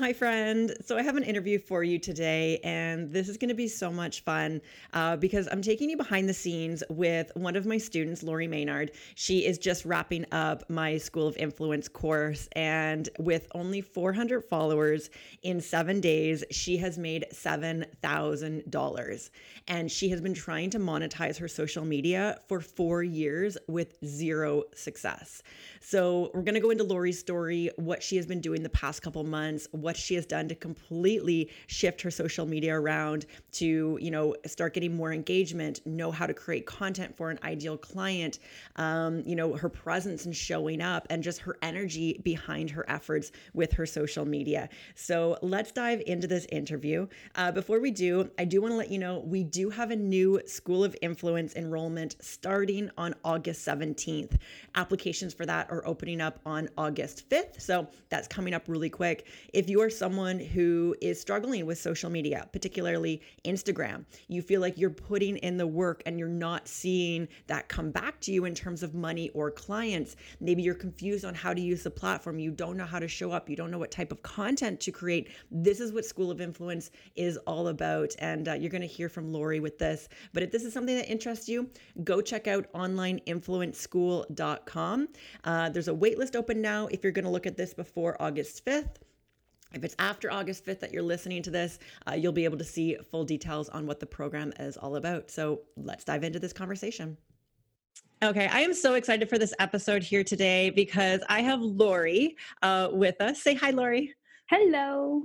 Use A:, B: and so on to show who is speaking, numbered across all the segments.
A: Hi, friend. So, I have an interview for you today, and this is going to be so much fun uh, because I'm taking you behind the scenes with one of my students, Laurie Maynard. She is just wrapping up my School of Influence course, and with only 400 followers in seven days, she has made $7,000. And she has been trying to monetize her social media for four years with zero success. So, we're going to go into Laurie's story, what she has been doing the past couple months, what she has done to completely shift her social media around to, you know, start getting more engagement, know how to create content for an ideal client, um, you know, her presence and showing up, and just her energy behind her efforts with her social media. So, let's dive into this interview. Uh, before we do, I do want to let you know we do have a new School of Influence enrollment starting on August 17th. Applications for that are opening up on August 5th. So that's coming up really quick. If you are someone who is struggling with social media, particularly Instagram, you feel like you're putting in the work and you're not seeing that come back to you in terms of money or clients, maybe you're confused on how to use the platform, you don't know how to show up, you don't know what type of content to create. This is what School of Influence is all about. And uh, you're going to hear from Laurie with this. But if this is something that interests you, go check out onlineinfluenceschool.com. Uh, there's a waitlist open now if you're going to look at this before August 5th. If it's after August 5th that you're listening to this, uh, you'll be able to see full details on what the program is all about. So let's dive into this conversation. Okay, I am so excited for this episode here today because I have Laurie uh, with us. Say hi, Laurie.
B: Hello.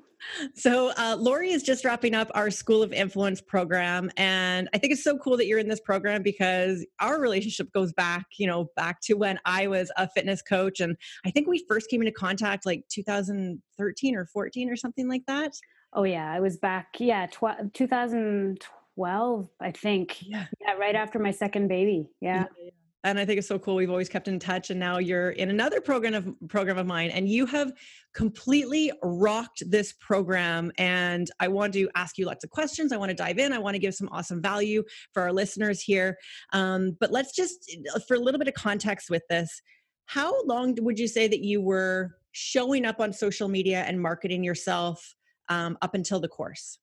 A: So, uh, Laurie is just wrapping up our School of Influence program. And I think it's so cool that you're in this program because our relationship goes back, you know, back to when I was a fitness coach. And I think we first came into contact like 2013 or 14 or something like that.
B: Oh, yeah. I was back, yeah, tw- 2012, I think. Yeah. yeah. Right after my second baby. yeah. yeah
A: and I think it's so cool. We've always kept in touch, and now you're in another program of program of mine, and you have completely rocked this program. And I want to ask you lots of questions. I want to dive in. I want to give some awesome value for our listeners here. Um, but let's just, for a little bit of context with this, how long would you say that you were showing up on social media and marketing yourself um, up until the course?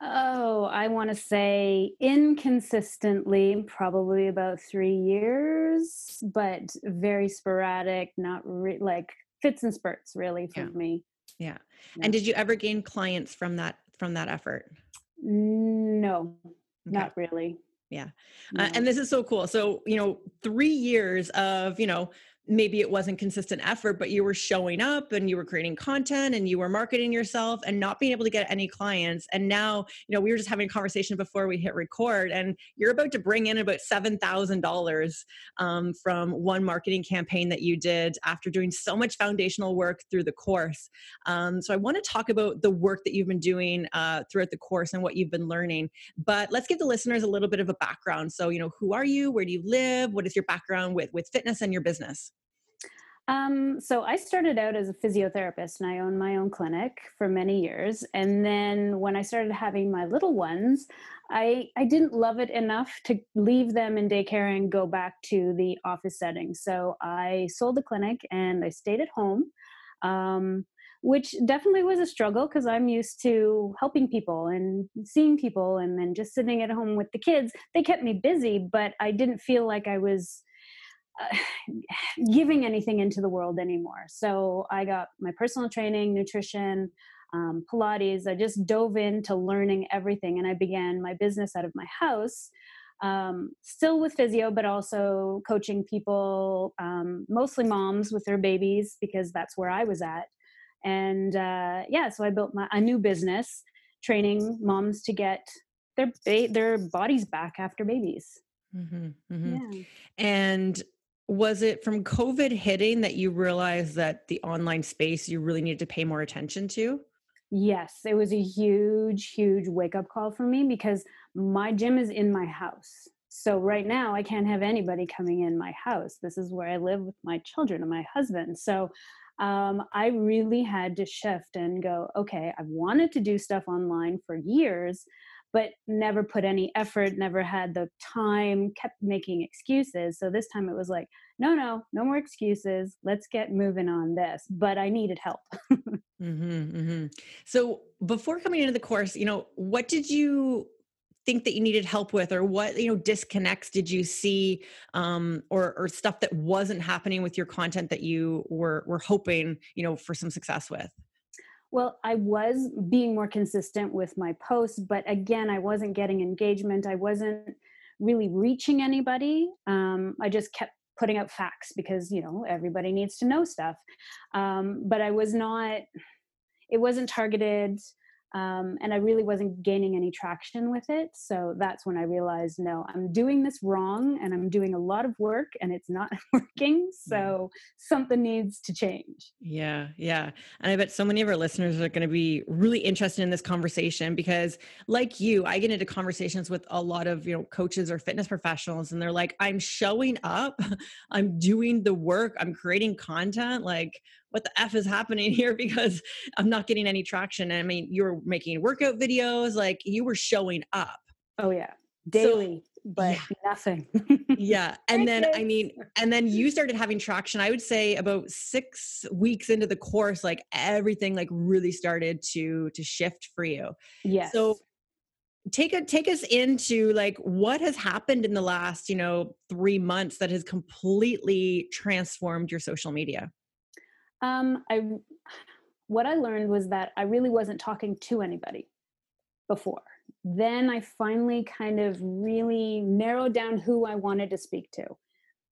B: Oh, I want to say inconsistently, probably about three years, but very sporadic, not re- like fits and spurts, really, for
A: yeah.
B: me.
A: Yeah. yeah. And did you ever gain clients from that from that effort?
B: No, okay. not really.
A: Yeah. No. Uh, and this is so cool. So, you know, three years of, you know, maybe it wasn't consistent effort, but you were showing up and you were creating content and you were marketing yourself and not being able to get any clients. And now, you know, we were just having a conversation before we hit record, and you're about to bring in about $7,000 um, from one marketing campaign that you did after doing so much foundational work through the course. Um, so I want to talk about the work that you've been doing uh, throughout the course and what you've been learning. But let's give the listeners a little bit of a background. So, you know, who are you? Where do you live? What is your background with, with fitness and your business?
B: Um, so I started out as a physiotherapist and I owned my own clinic for many years. And then when I started having my little ones, I, I didn't love it enough to leave them in daycare and go back to the office setting. So I sold the clinic and I stayed at home. Um, which definitely was a struggle because I'm used to helping people and seeing people and then just sitting at home with the kids. They kept me busy, but I didn't feel like I was uh, giving anything into the world anymore. So I got my personal training, nutrition, um, Pilates. I just dove into learning everything, and I began my business out of my house. Um, still with physio, but also coaching people, um, mostly moms with their babies, because that's where I was at. And uh, yeah, so I built my, a new business, training moms to get their ba- their bodies back after babies.
A: Mm-hmm, mm-hmm. Yeah. And was it from COVID hitting that you realized that the online space you really needed to pay more attention to?
B: Yes, it was a huge, huge wake up call for me because my gym is in my house. So right now I can't have anybody coming in my house. This is where I live with my children and my husband. So um, I really had to shift and go, okay, I've wanted to do stuff online for years, but never put any effort, never had the time, kept making excuses. So this time it was like, no, no, no more excuses. Let's get moving on this. But I needed help.
A: mm-hmm, mm-hmm. So before coming into the course, you know, what did you think that you needed help with or what you know disconnects did you see um, or or stuff that wasn't happening with your content that you were were hoping you know for some success with
B: well i was being more consistent with my posts but again i wasn't getting engagement. I wasn't really reaching anybody. Um, i just kept putting out facts because you know everybody needs to know stuff. Um, but i was not it wasn't targeted um, and I really wasn't gaining any traction with it. So that's when I realized, no, I'm doing this wrong and I'm doing a lot of work and it's not working. So something needs to change.
A: Yeah, yeah. And I bet so many of our listeners are going to be really interested in this conversation because, like you, I get into conversations with a lot of, you know, coaches or fitness professionals and they're like, I'm showing up, I'm doing the work, I'm creating content. Like, what the f is happening here because i'm not getting any traction. And i mean you were making workout videos like you were showing up.
B: Oh yeah. Daily so, but yeah. nothing.
A: Yeah. And then i mean and then you started having traction i would say about six weeks into the course like everything like really started to to shift for you.
B: Yeah
A: so take a take us into like what has happened in the last you know three months that has completely transformed your social media
B: um, I what I learned was that I really wasn't talking to anybody before. Then I finally kind of really narrowed down who I wanted to speak to.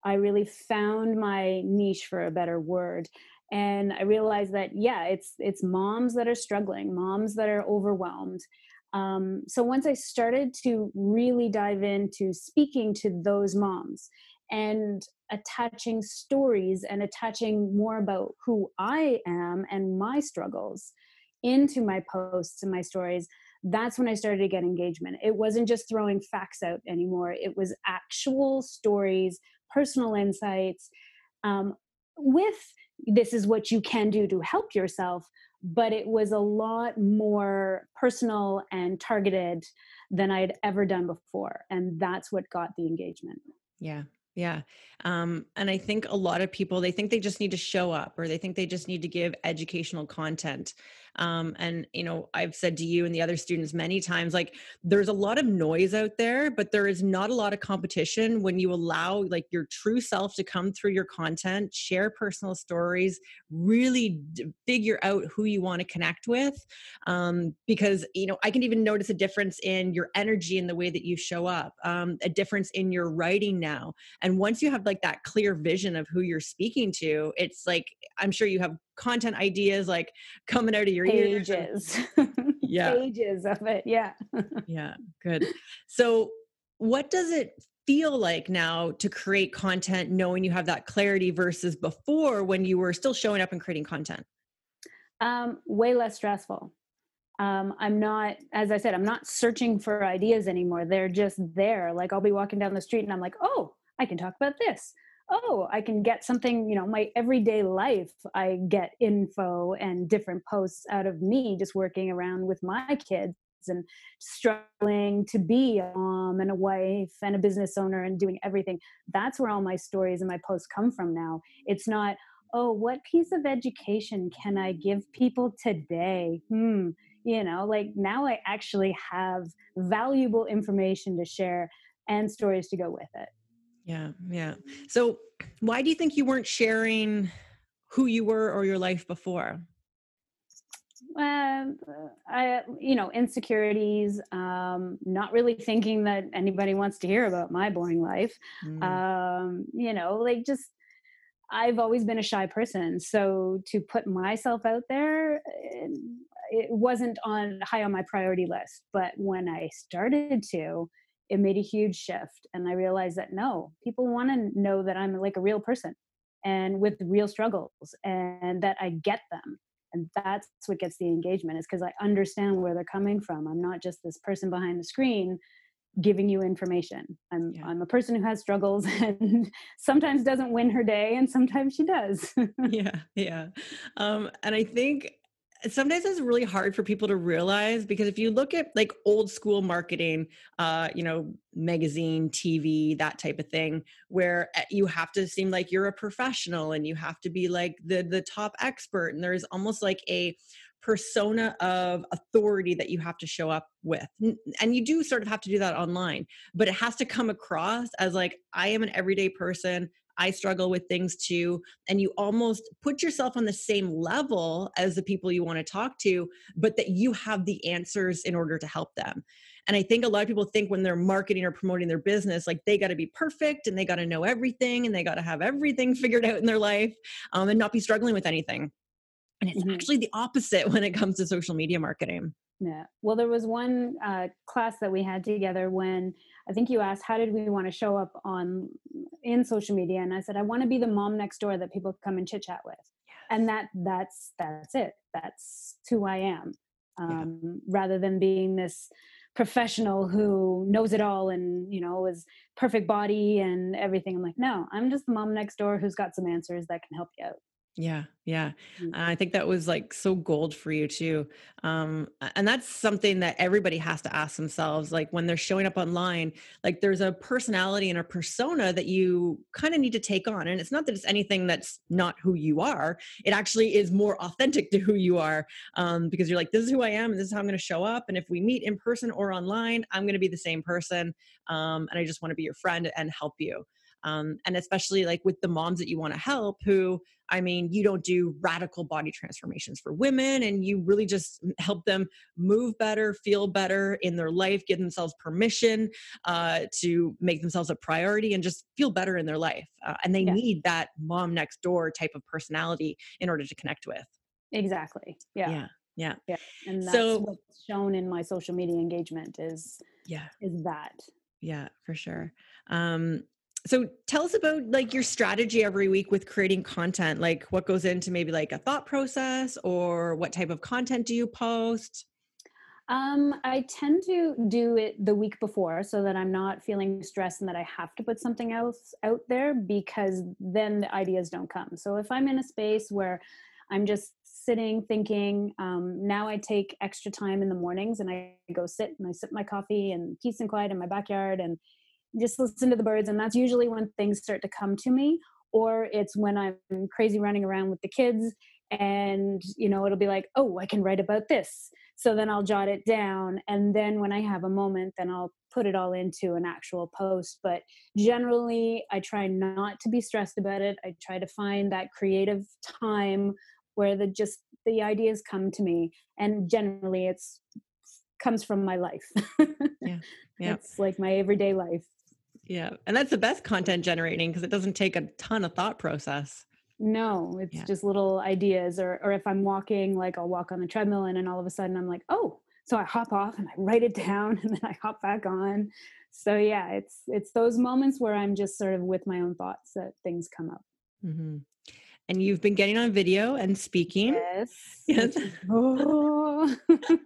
B: I really found my niche for a better word and I realized that yeah, it's it's moms that are struggling, moms that are overwhelmed. Um, so once I started to really dive into speaking to those moms and attaching stories and attaching more about who I am and my struggles into my posts and my stories, that's when I started to get engagement. It wasn't just throwing facts out anymore, it was actual stories, personal insights um, with this is what you can do to help yourself. But it was a lot more personal and targeted than I'd ever done before. And that's what got the engagement.
A: Yeah, yeah. Um, and I think a lot of people, they think they just need to show up or they think they just need to give educational content. Um, and, you know, I've said to you and the other students many times, like, there's a lot of noise out there, but there is not a lot of competition when you allow like your true self to come through your content, share personal stories, really d- figure out who you want to connect with. Um, because, you know, I can even notice a difference in your energy and the way that you show up, um, a difference in your writing now. And once you have like that clear vision of who you're speaking to, it's like, I'm sure you have content ideas like coming out of your
B: pages.
A: ears. yeah.
B: Pages of it. Yeah.
A: yeah. Good. So, what does it feel like now to create content knowing you have that clarity versus before when you were still showing up and creating content?
B: Um, way less stressful. Um, I'm not, as I said, I'm not searching for ideas anymore. They're just there. Like I'll be walking down the street and I'm like, oh, I can talk about this oh i can get something you know my everyday life i get info and different posts out of me just working around with my kids and struggling to be a mom and a wife and a business owner and doing everything. That's where all my stories and my posts come from now. It's not oh what piece of education can i give people today? Hmm you know like now i actually have valuable information to share and stories to go with it
A: yeah, yeah. So, why do you think you weren't sharing who you were or your life before?
B: Um, I, you know, insecurities, um, not really thinking that anybody wants to hear about my boring life. Mm. Um, you know, like just, I've always been a shy person. So to put myself out there, eh, it wasn't on high on my priority list. But when I started to, it made a huge shift and i realized that no people want to know that i'm like a real person and with real struggles and that i get them and that's what gets the engagement is because i understand where they're coming from. I'm not just this person behind the screen giving you information. I'm yeah. i'm a person who has struggles and sometimes doesn't win her day and sometimes she does.
A: Yeah yeah. Um and i think sometimes it's really hard for people to realize because if you look at like old school marketing uh you know magazine tv that type of thing where eh, you have to seem like you're a professional and you have to be like the the top expert and there's almost like a persona of authority that you have to show up with and you do sort of have to do that online but it has to come across as like i am an everyday person I struggle with things too. And you almost put yourself on the same level as the people you want to talk to, but that you have the answers in order to help them. And I think a lot of people think when they're marketing or promoting their business, like they got to be perfect and they got to know everything and they got to have everything figured out in their life um, and not be struggling with anything. And it's mm-hmm. actually the opposite when it comes to social media marketing.
B: Yeah. Well, there was one uh, class that we had together when I think you asked, how did we want to show up on in social media? And I said, I want to be the mom next door that people come and chit chat with. Yes. And that that's that's it. That's who I am. Um, yeah. Rather than being this professional who knows it all and you know is perfect body and everything. I'm like, no, I'm just the mom next door who's got some answers that can help you out.
A: Yeah, yeah. Mm. I think that was like so gold for you too. Um, and that's something that everybody has to ask themselves. Like when they're showing up online, like there's a personality and a persona that you kind of need to take on. And it's not that it's anything that's not who you are. It actually is more authentic to who you are um, because you're like, this is who I am and this is how I'm going to show up. And if we meet in person or online, I'm going to be the same person. Um, and I just want to be your friend and help you um, and especially like with the moms that you want to help who i mean you don't do radical body transformations for women and you really just help them move better feel better in their life give themselves permission uh, to make themselves a priority and just feel better in their life uh, and they yeah. need that mom next door type of personality in order to connect with.
B: Exactly yeah.
A: Yeah yeah.
B: Yeah and that's so, what's shown in my social media engagement is
A: yeah.
B: is that.
A: Yeah for sure. Um so tell us about like your strategy every week with creating content like what goes into maybe like a thought process or what type of content do you post
B: um, I tend to do it the week before so that I'm not feeling stressed and that I have to put something else out there because then the ideas don't come. So if I'm in a space where I'm just sitting thinking, um, now I take extra time in the mornings and I go sit and I sip my coffee and peace and quiet in my backyard and just listen to the birds and that's usually when things start to come to me or it's when i'm crazy running around with the kids and you know it'll be like oh i can write about this. So then i'll jot it down and then when i have a moment then i'll put it all into an actual post. But generally i try not to be stressed about it. I try to find that creative time where the just the ideas come to me and generally it's comes from my life. Yeah yeah. It's like my everyday life
A: yeah. And that's the best content generating because it doesn't take a ton of thought process.
B: No, it's yeah. just little ideas. Or or if I'm walking, like I'll walk on the treadmill and then all of a sudden I'm like, oh, so I hop off and I write it down and then I hop back on. So yeah, it's it's those moments where I'm just sort of with my own thoughts that things come up.
A: Mm-hmm. And you've been getting on video and speaking.
B: Yes. Yes. Oh.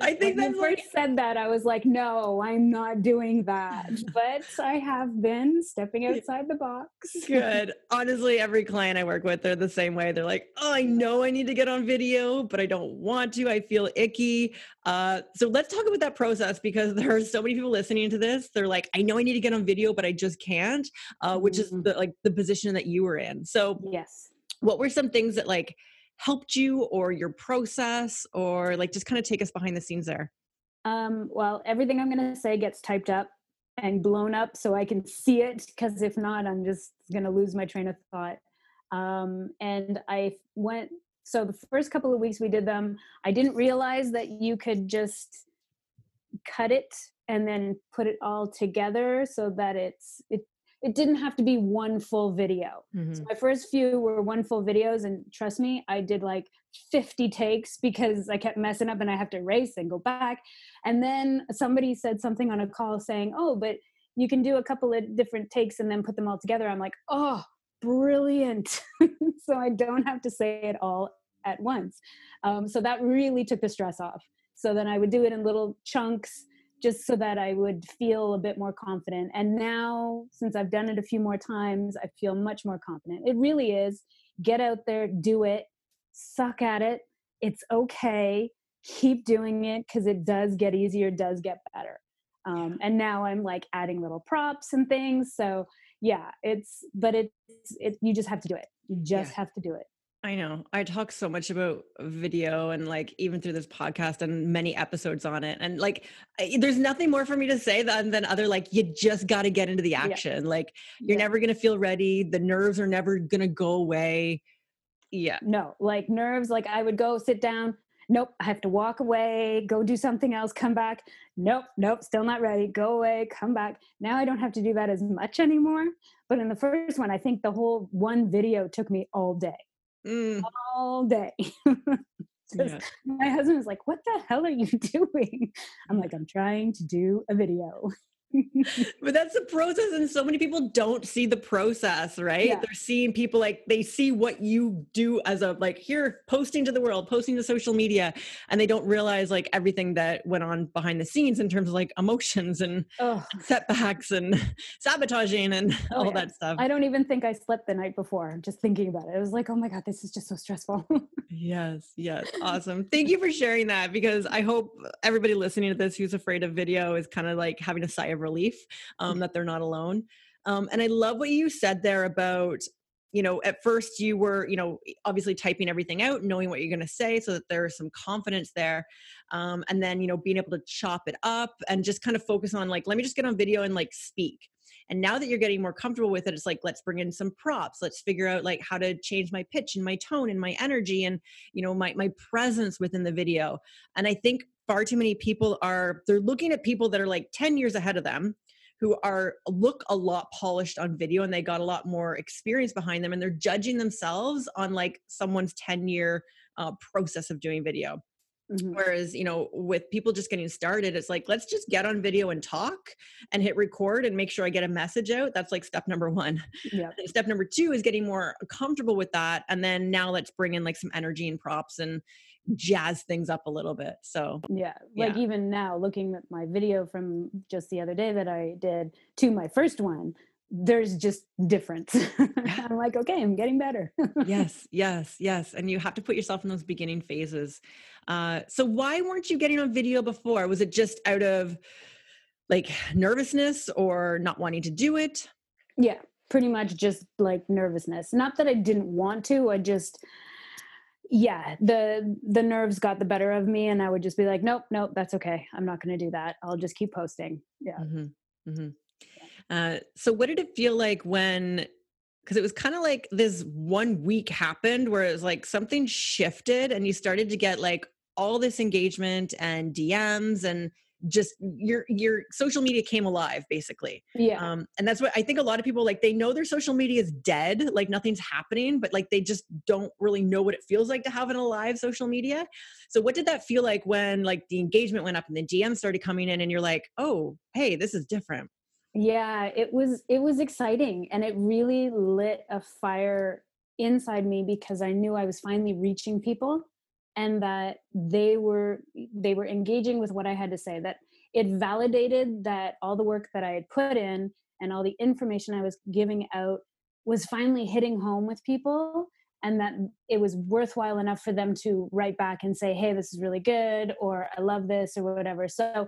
A: I think
B: when you first said that, I was like, no, I'm not doing that. But I have been stepping outside the box.
A: Good. Honestly, every client I work with, they're the same way. They're like, oh, I know I need to get on video, but I don't want to. I feel icky. Uh, so let's talk about that process because there are so many people listening to this. They're like, I know I need to get on video, but I just can't, uh, which mm-hmm. is the, like the position that you were in. So,
B: yes.
A: What were some things that like helped you or your process or like just kind of take us behind the scenes there?
B: Um, well everything i'm going to say gets typed up and blown up so i can see it because if not i'm just going to lose my train of thought. Um, and i went so the first couple of weeks we did them i didn't realize that you could just cut it and then put it all together so that it's it it didn't have to be one full video. Mm-hmm. So my first few were one full videos, and trust me, I did like 50 takes because I kept messing up and I have to erase and go back. And then somebody said something on a call saying, "Oh, but you can do a couple of different takes and then put them all together." I'm like, "Oh, brilliant!" so I don't have to say it all at once. Um, so that really took the stress off. So then I would do it in little chunks just so that I would feel a bit more confident. And now, since I've done it a few more times, I feel much more confident. It really is get out there, do it, suck at it. It's okay. Keep doing it because it does get easier, does get better. Um, and now I'm like adding little props and things. So yeah, it's but it's it. You just have to do it. You just yeah. have to do it.
A: I know. I talk so much about video and like even through this podcast and many episodes on it. And like, I, there's nothing more for me to say than, than other like, you just got to get into the action. Yeah. Like, you're yeah. never going to feel ready. The nerves are never going to go away. Yeah.
B: No, like nerves, like I would go sit down. Nope. I have to walk away, go do something else, come back. Nope. Nope. Still not ready. Go away, come back. Now I don't have to do that as much anymore. But in the first one, I think the whole one video took me all day mm. all day. yeah. My husband was like, What the hell are you doing? I'm like, I'm trying to do a video.
A: but that's the process and so many people don't see the process right yeah. they're seeing people like they see what you do as a like here posting to the world posting to social media and they don't realize like everything that went on behind the scenes in terms of like emotions and oh. setbacks and sabotaging and oh, all yeah. that stuff
B: i don't even think i slept the night before just thinking about it it was like oh my god this is just so stressful
A: yes yes awesome thank you for sharing that because i hope everybody listening to this who's afraid of video is kind of like having a sigh of relief um, mm-hmm. that they're not alone. Um, and I love what you said there about you know at first you were you know obviously typing everything out knowing what you're going to say so that there's some confidence there um, and then you know being able to chop it up and just kind of focus on like let me just get on video and like speak and now that you're getting more comfortable with it it's like let's bring in some props let's figure out like how to change my pitch and my tone and my energy and you know my my presence within the video and i think far too many people are they're looking at people that are like 10 years ahead of them who are look a lot polished on video and they got a lot more experience behind them and they're judging themselves on like someone's 10 year uh, process of doing video Mm-hmm. Whereas, you know, with people just getting started, it's like, let's just get on video and talk and hit record and make sure I get a message out. That's like step number one. Yeah. step number two is getting more comfortable with that. And then now let's bring in like some energy and props and jazz things up a little bit. So,
B: yeah, like yeah. even now, looking at my video from just the other day that I did to my first one, there's just difference. I'm like, okay, I'm getting better.
A: yes, yes, yes. And you have to put yourself in those beginning phases. Uh, so why weren't you getting on video before? Was it just out of like nervousness or not wanting to do it?
B: Yeah, pretty much just like nervousness. Not that I didn't want to, I just yeah the the nerves got the better of me and i would just be like nope nope that's okay i'm not going to do that i'll just keep posting yeah mm-hmm. Mm-hmm.
A: Uh, so what did it feel like when because it was kind of like this one week happened where it was like something shifted and you started to get like all this engagement and DMs and just your your social media came alive basically.
B: Yeah. Um
A: and that's what i think a lot of people like they know their social media is dead like nothing's happening but like they just don't really know what it feels like to have an alive social media. So what did that feel like when like the engagement went up and the dms started coming in and you're like oh hey this is different.
B: Yeah it was it was exciting and it really lit a fire inside me because i knew i was finally reaching people and that they were they were engaging with what i had to say that it validated that all the work that i had put in and all the information i was giving out was finally hitting home with people and that it was worthwhile enough for them to write back and say hey this is really good or i love this or whatever so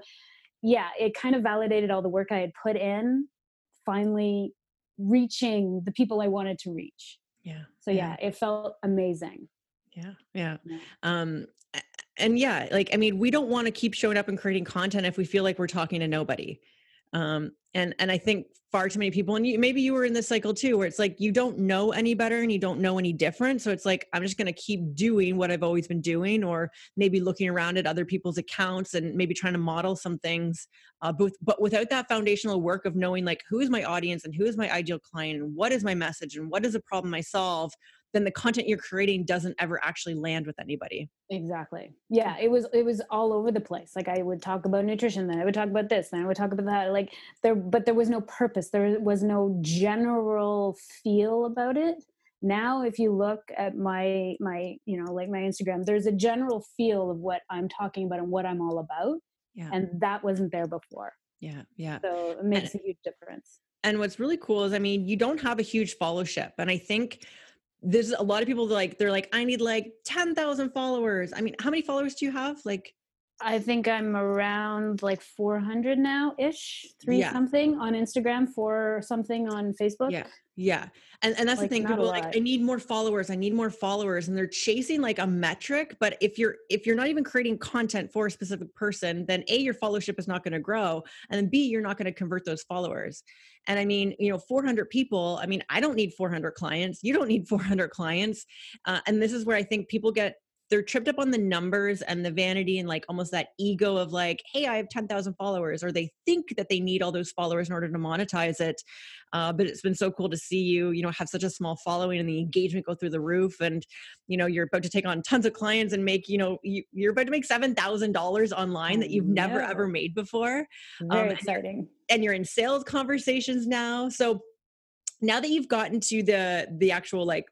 B: yeah, it kind of validated all the work I had put in, finally reaching the people I wanted to reach.
A: Yeah.
B: So yeah, yeah it felt amazing.
A: Yeah, yeah. Um and yeah, like I mean, we don't want to keep showing up and creating content if we feel like we're talking to nobody. um, and and i think far too many people and you, maybe you were in this cycle too where it's like you don't know any better and you don't know any different so it's like i'm just going to keep doing what i've always been doing or maybe looking around at other people's accounts and maybe trying to model some things uh, but, but without that foundational work of knowing like who is my audience and who is my ideal client and what is my message and what is the problem i solve then the content you're creating doesn't ever actually land with anybody.
B: Exactly. Yeah it was it was all over the place. Like i would talk about nutrition then i would talk about this then i would talk about that like there but there was no purpose there was no general feel about it. Now if you look at my my you know like my instagram there's a general feel of what i'm talking about and what i'm all about yeah. and that wasn't there before.
A: Yeah yeah.
B: So it makes and, a huge difference.
A: and what's really cool is i mean you don't have a huge followership and i think there's a lot of people like they're like i need like 10,000 followers i mean how many followers do you have like
B: I think I'm around like 400 now ish, three yeah. something on Instagram, four something on Facebook.
A: Yeah. Yeah. And and that's like, the thing. People like, I need more followers. I need more followers. And they're chasing like a metric. But if you're if you're not even creating content for a specific person, then A, your followership is not going to grow. And then B, you're not going to convert those followers. And I mean, you know, 400 people, I mean, I don't need 400 clients. You don't need 400 clients. Uh, and this is where I think people get they're tripped up on the numbers and the vanity and like almost that ego of like hey i have 10,000 followers or they think that they need all those followers in order to monetize it uh, but it's been so cool to see you you know have such a small following and the engagement go through the roof and you know you're about to take on tons of clients and make you know you, are about to make $7000 online that you've never ever made before
B: very um, exciting.
A: and you're in sales conversations now so now that you've gotten to the the actual like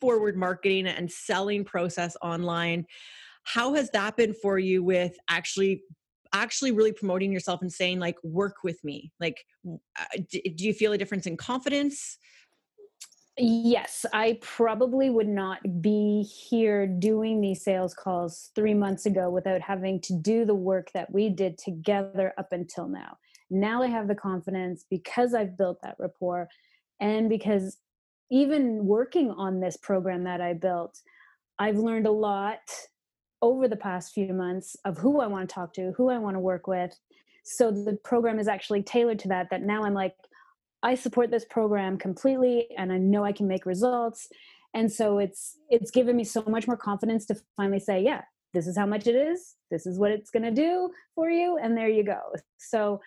A: forward marketing and selling process online. How has that been for you with actually actually really promoting yourself and saying like work with me like uh, do you feel a difference in confidence?
B: Yes i probably would not be here doing these sales calls three months ago without having to do the work that we did together up until now. Now i have the confidence because i've built that rapport and because even working on this program that I built, I've learned a lot over the past few months of who I want to talk to, who I want to work with. So the program is actually tailored to that. That now I'm like, I support this program completely, and I know I can make results. And so it's it's given me so much more confidence to finally say, yeah, this is how much it is. This is what it's going to do for you, and there you go. So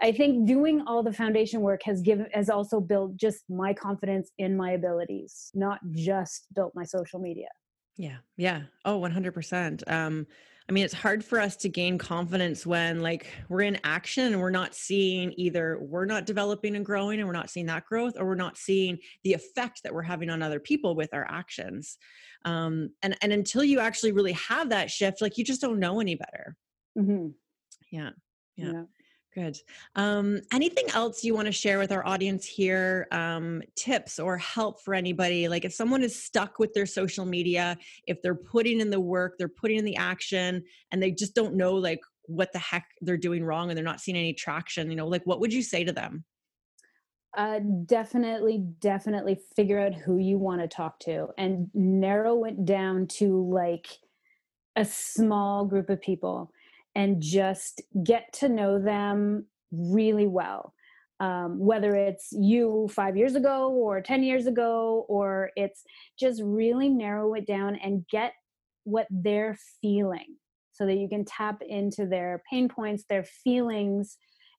B: I think doing all the foundation work has given has also built just my confidence in my abilities, not just built my social media.
A: Yeah. Yeah. Oh, 100%. Um I mean, it's hard for us to gain confidence when like we're in action and we're not seeing either we're not developing and growing and we're not seeing that growth or we're not seeing the effect that we're having on other people with our actions. Um, and, and until you actually really have that shift, like you just don't know any better. Mm-hmm. Yeah. yeah. yeah. Good. Um, anything else you want to share with our audience here? Um, tips or help for anybody? Like if someone is stuck with their social media, if they're putting in the work, they're putting in the action, and they just don't know like what the heck they're doing wrong and they're not seeing any traction, you know, like what would you say to them?
B: Uh, definitely, definitely figure out who you want to talk to and narrow it down to like a small group of people and just get to know them really well. Um, whether it's you five years ago or 10 years ago, or it's just really narrow it down and get what they're feeling so that you can tap into their pain points, their feelings,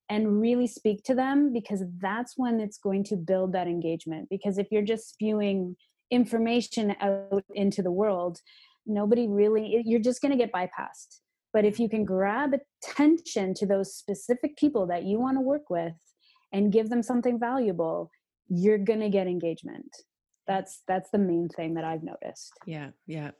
B: and really speak to them because that's when it's going to build that engagement. Because if you're just spewing information out into the world, nobody really, you're just going to get bypassed. But if you can grab attention to those specific people that you want to work with and give them something valuable, you're going to get engagement. That's that's the main thing that I've noticed.
A: Yeah, yeah.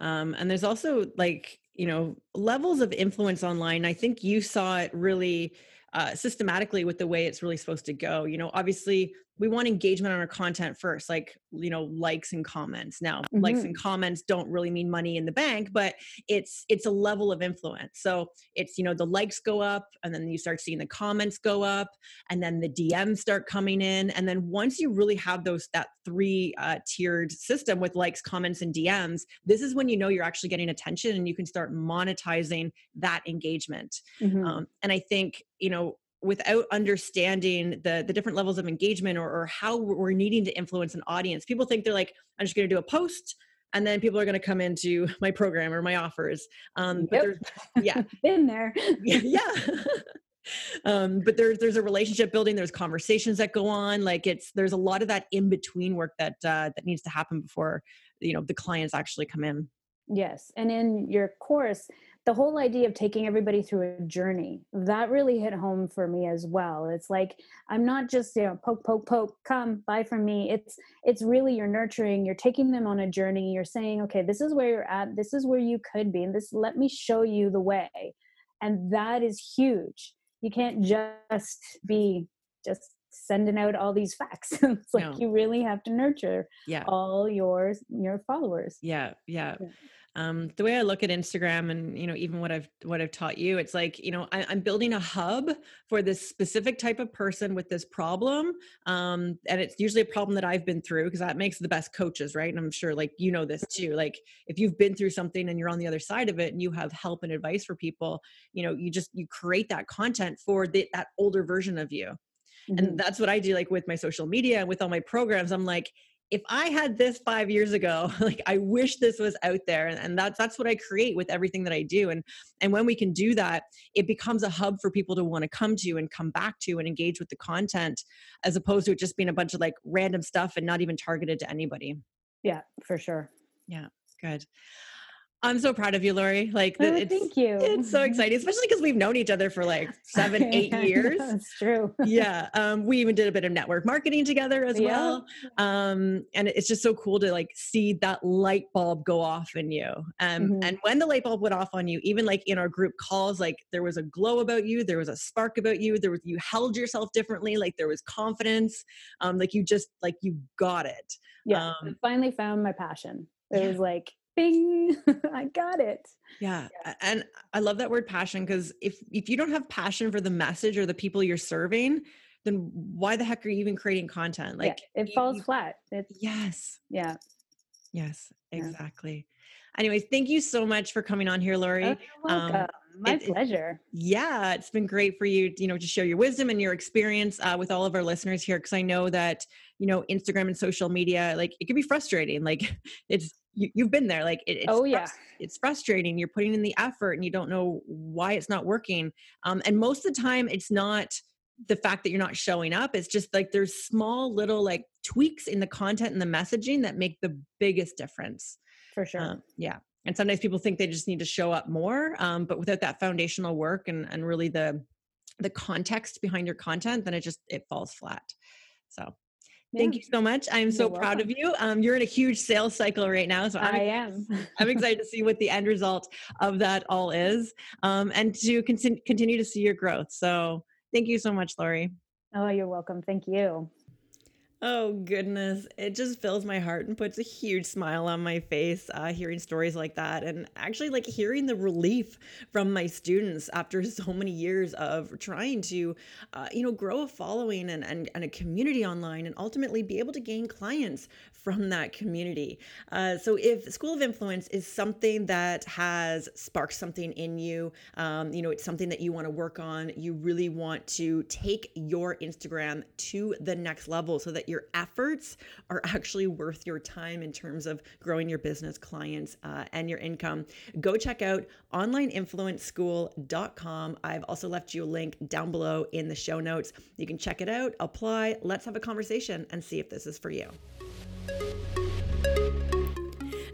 A: Um, and there's also like you know levels of influence online. I think you saw it really uh, systematically with the way it's really supposed to go. You know, obviously we want engagement on our content first like you know likes and comments now mm-hmm. likes and comments don't really mean money in the bank but it's it's a level of influence so it's you know the likes go up and then you start seeing the comments go up and then the dms start coming in and then once you really have those that three uh, tiered system with likes comments and dms this is when you know you're actually getting attention and you can start monetizing that engagement mm-hmm. um, and i think you know without understanding the the different levels of engagement or, or how we're needing to influence an audience. People think they're like i'm just going to do a post and then people are going to come into my program or my offers. Um but there's yeah.
B: Been there.
A: Yeah. Um but there's there's a relationship building there's conversations that go on like it's there's a lot of that in between work that uh that needs to happen before you know the clients actually come in.
B: Yes and in your course the whole idea of taking everybody through a journey that really hit home for me as well. It's like i'm not just you know poke poke poke come buy from me. It's it's really you're nurturing you're taking them on a journey you're saying okay this is where you're at this is where you could be and this let me show you the way. And that is huge. You can't just be just sending out all these facts. It's like no. you really have to nurture yeah. all your your followers.
A: Yeah yeah, yeah um, the way I look at Instagram and you know even what I've what I've taught you, it's like you know I, am building a hub for this specific type of person with this problem, um, and it's usually a problem that I've been through because that makes the best coaches, right? And I'm sure like you know this too. Like if you've been through something and you're on the other side of it and you have help and advice for people, you know you just you create that content for the, that older version of you. Mm-hmm. And that's what I do like with my social media and with all my programs. I'm like, if I had this five years ago, like I wish this was out there. And, and, that's that's what I create with everything that I do. And and when we can do that, it becomes a hub for people to want to come to and come back to and engage with the content, as opposed to it just being a bunch of like random stuff and not even targeted to anybody.
B: Yeah, for sure.
A: Yeah, good. I'm so proud of you, Laurie. Like,
B: oh, thank you.
A: It's so exciting, especially because we've known each other for like seven, eight years.
B: That's true.
A: yeah. Um, we even did a bit of network marketing together as yeah. well. Um, and it's just so cool to like see that light bulb go off in you. Um, mm-hmm. and when the light bulb went off on you, even like in our group calls, like there was a glow about you, there was a spark about you, there was you held yourself differently, like there was confidence. Um, like you just like you got it.
B: Yeah. Um, I finally found my passion. It yeah. was like bing i got it
A: yeah. yeah. and i love that word passion because if if you don't have passion for the message or the people you're serving then why the heck are you even creating content like
B: yeah, it falls you, flat it's
A: yes
B: yeah
A: yes exactly yeah. anyways thank you so much for coming on here laurie
B: oh, um, my it, pleasure.
A: Yeah, it's been great for you, you know, to share your wisdom and your experience uh, with all of our listeners here. Because I know that you know Instagram and social media, like it can be frustrating. Like it's you, have been there like it, it's
B: oh yeah.
A: it's frustrating you're putting in the effort and you don't know why it's not working um, and most of the time it's not the fact that you're not showing up it's just like there's small little like tweaks in the content and the messaging that make the biggest difference
B: for sure. um,
A: yeah and sometimes people think they just need to show up more um, but without that foundational work and and really the the context behind your content then it just it falls flat so Thank you so much. I'm so You're proud welcome. of you. Um, you're in a huge sales cycle right now, so I'm,
B: I am.
A: I'm excited to see what the end result of that all is, um, and to continue continue to see your growth. So, thank you so much, Laurie.
B: Oh, you're welcome. Thank you.
A: Oh, goodness. It just fills my heart and puts a huge smile on my face uh, hearing stories like that. And actually, like hearing the relief from my students after so many years of trying to, uh, you know, grow a following and, and, and a community online and ultimately be able to gain clients from that community. Uh, so, if School of Influence is something that has sparked something in you, um, you know, it's something that you want to work on, you really want to take your Instagram to the next level so that your efforts are actually worth your time in terms of growing your business clients uh, and your income, go check out onlineinfluenceschool.com. I've also left you a link down below in the show notes. You can check it out, apply, let's have a conversation and see if this is for you. Thank you.